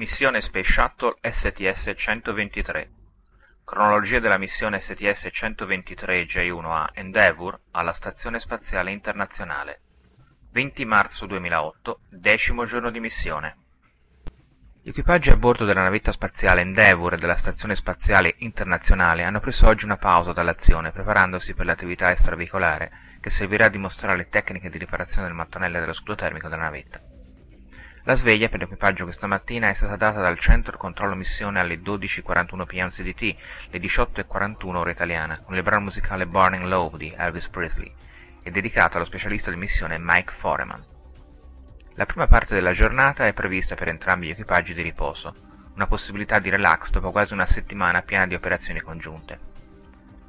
Missione Space Shuttle STS-123 Cronologia della missione STS-123 J1A Endeavour alla Stazione Spaziale Internazionale. 20 marzo 2008, decimo giorno di missione. Gli equipaggi a bordo della navetta spaziale Endeavour e della Stazione Spaziale Internazionale hanno preso oggi una pausa dall'azione preparandosi per l'attività extraveicolare che servirà a dimostrare le tecniche di riparazione del mattonello dello scudo termico della navetta. La sveglia per l'equipaggio questa mattina è stata data dal centro controllo missione alle 12.41 pm CDT, le 18.41 ora italiana, con il brano musicale Burning Love di Elvis Presley, e dedicata allo specialista di missione Mike Foreman. La prima parte della giornata è prevista per entrambi gli equipaggi di riposo, una possibilità di relax dopo quasi una settimana piena di operazioni congiunte.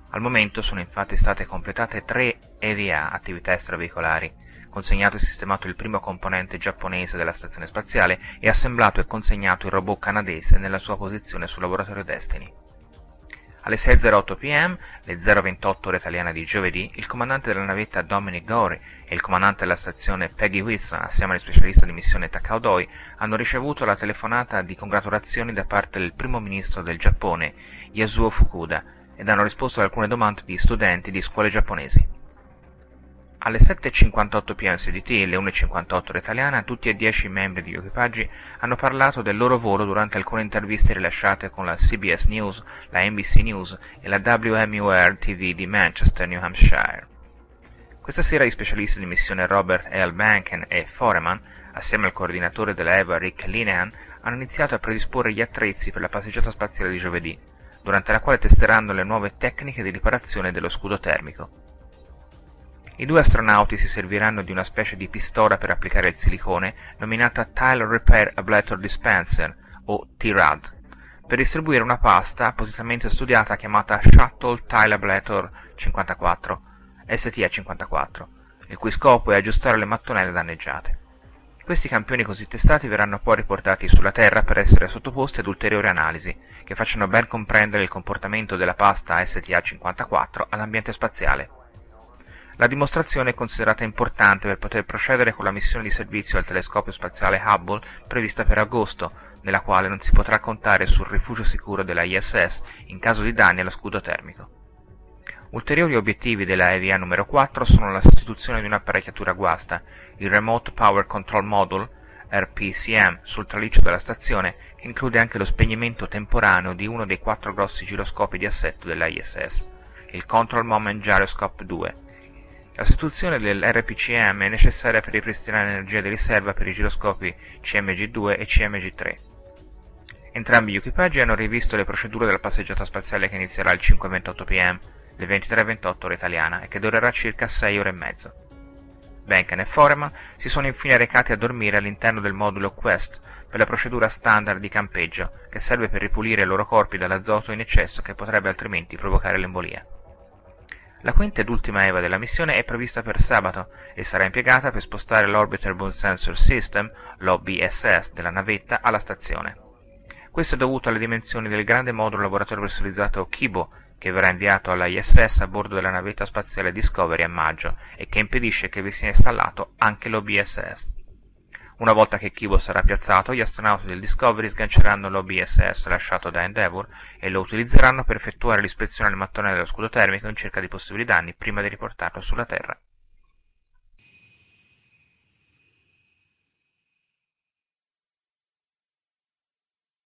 Al momento sono infatti state completate tre EVA, attività extraveicolari, consegnato e sistemato il primo componente giapponese della stazione spaziale e assemblato e consegnato il robot canadese nella sua posizione sul laboratorio Destiny. Alle 6.08 pm, le 0.28 ore italiane di giovedì, il comandante della navetta Dominic Gori e il comandante della stazione Peggy Wilson, assieme agli specialisti di missione Takao Doi, hanno ricevuto la telefonata di congratulazioni da parte del primo ministro del Giappone, Yasuo Fukuda, ed hanno risposto ad alcune domande di studenti di scuole giapponesi. Alle 7.58 pm CDT e alle 1.58 ora italiana, tutti e dieci i membri degli equipaggi hanno parlato del loro volo durante alcune interviste rilasciate con la CBS News, la NBC News e la WMUR TV di Manchester, New Hampshire. Questa sera gli specialisti di missione Robert L. Banken e Foreman, assieme al coordinatore della EVA Rick Linehan, hanno iniziato a predisporre gli attrezzi per la passeggiata spaziale di giovedì, durante la quale testeranno le nuove tecniche di riparazione dello scudo termico. I due astronauti si serviranno di una specie di pistola per applicare il silicone, nominata Tile Repair Ablator Dispenser, o T-RAD, per distribuire una pasta appositamente studiata chiamata Shuttle Tile Ablator 54, STA54, il cui scopo è aggiustare le mattonelle danneggiate. Questi campioni così testati verranno poi riportati sulla Terra per essere sottoposti ad ulteriori analisi, che facciano ben comprendere il comportamento della pasta STA54 all'ambiente spaziale. La dimostrazione è considerata importante per poter procedere con la missione di servizio al telescopio spaziale Hubble prevista per agosto, nella quale non si potrà contare sul rifugio sicuro della ISS in caso di danni allo scudo termico. Ulteriori obiettivi della EVA numero 4 sono la sostituzione di un'apparecchiatura guasta, il Remote Power Control Module, RPCM, sul traliccio della stazione, che include anche lo spegnimento temporaneo di uno dei quattro grossi giroscopi di assetto della ISS, il Control Moment Gyroscope 2, la sostituzione dell'RPCM è necessaria per ripristinare l'energia di riserva per i giroscopi CMG2 e CMG3. Entrambi gli equipaggi hanno rivisto le procedure della passeggiata spaziale che inizierà alle 5.28 pm, le 23.28 ora italiana, e che durerà circa 6 ore e mezzo. Benken e Foreman si sono infine recati a dormire all'interno del modulo Quest per la procedura standard di campeggio, che serve per ripulire i loro corpi dall'azoto in eccesso che potrebbe altrimenti provocare l'embolia. La quinta ed ultima EVA della missione è prevista per sabato e sarà impiegata per spostare l'Orbiter Boom Sensor System, l'OBSS, della navetta alla stazione. Questo è dovuto alle dimensioni del grande modulo laboratorio personalizzato Kibo, che verrà inviato alla ISS a bordo della navetta spaziale Discovery a maggio e che impedisce che vi sia installato anche l'OBSS. Una volta che Kibo sarà piazzato, gli astronauti del Discovery sganceranno l'OBSS lasciato da Endeavour e lo utilizzeranno per effettuare l'ispezione al mattone dello scudo termico in cerca di possibili danni prima di riportarlo sulla Terra.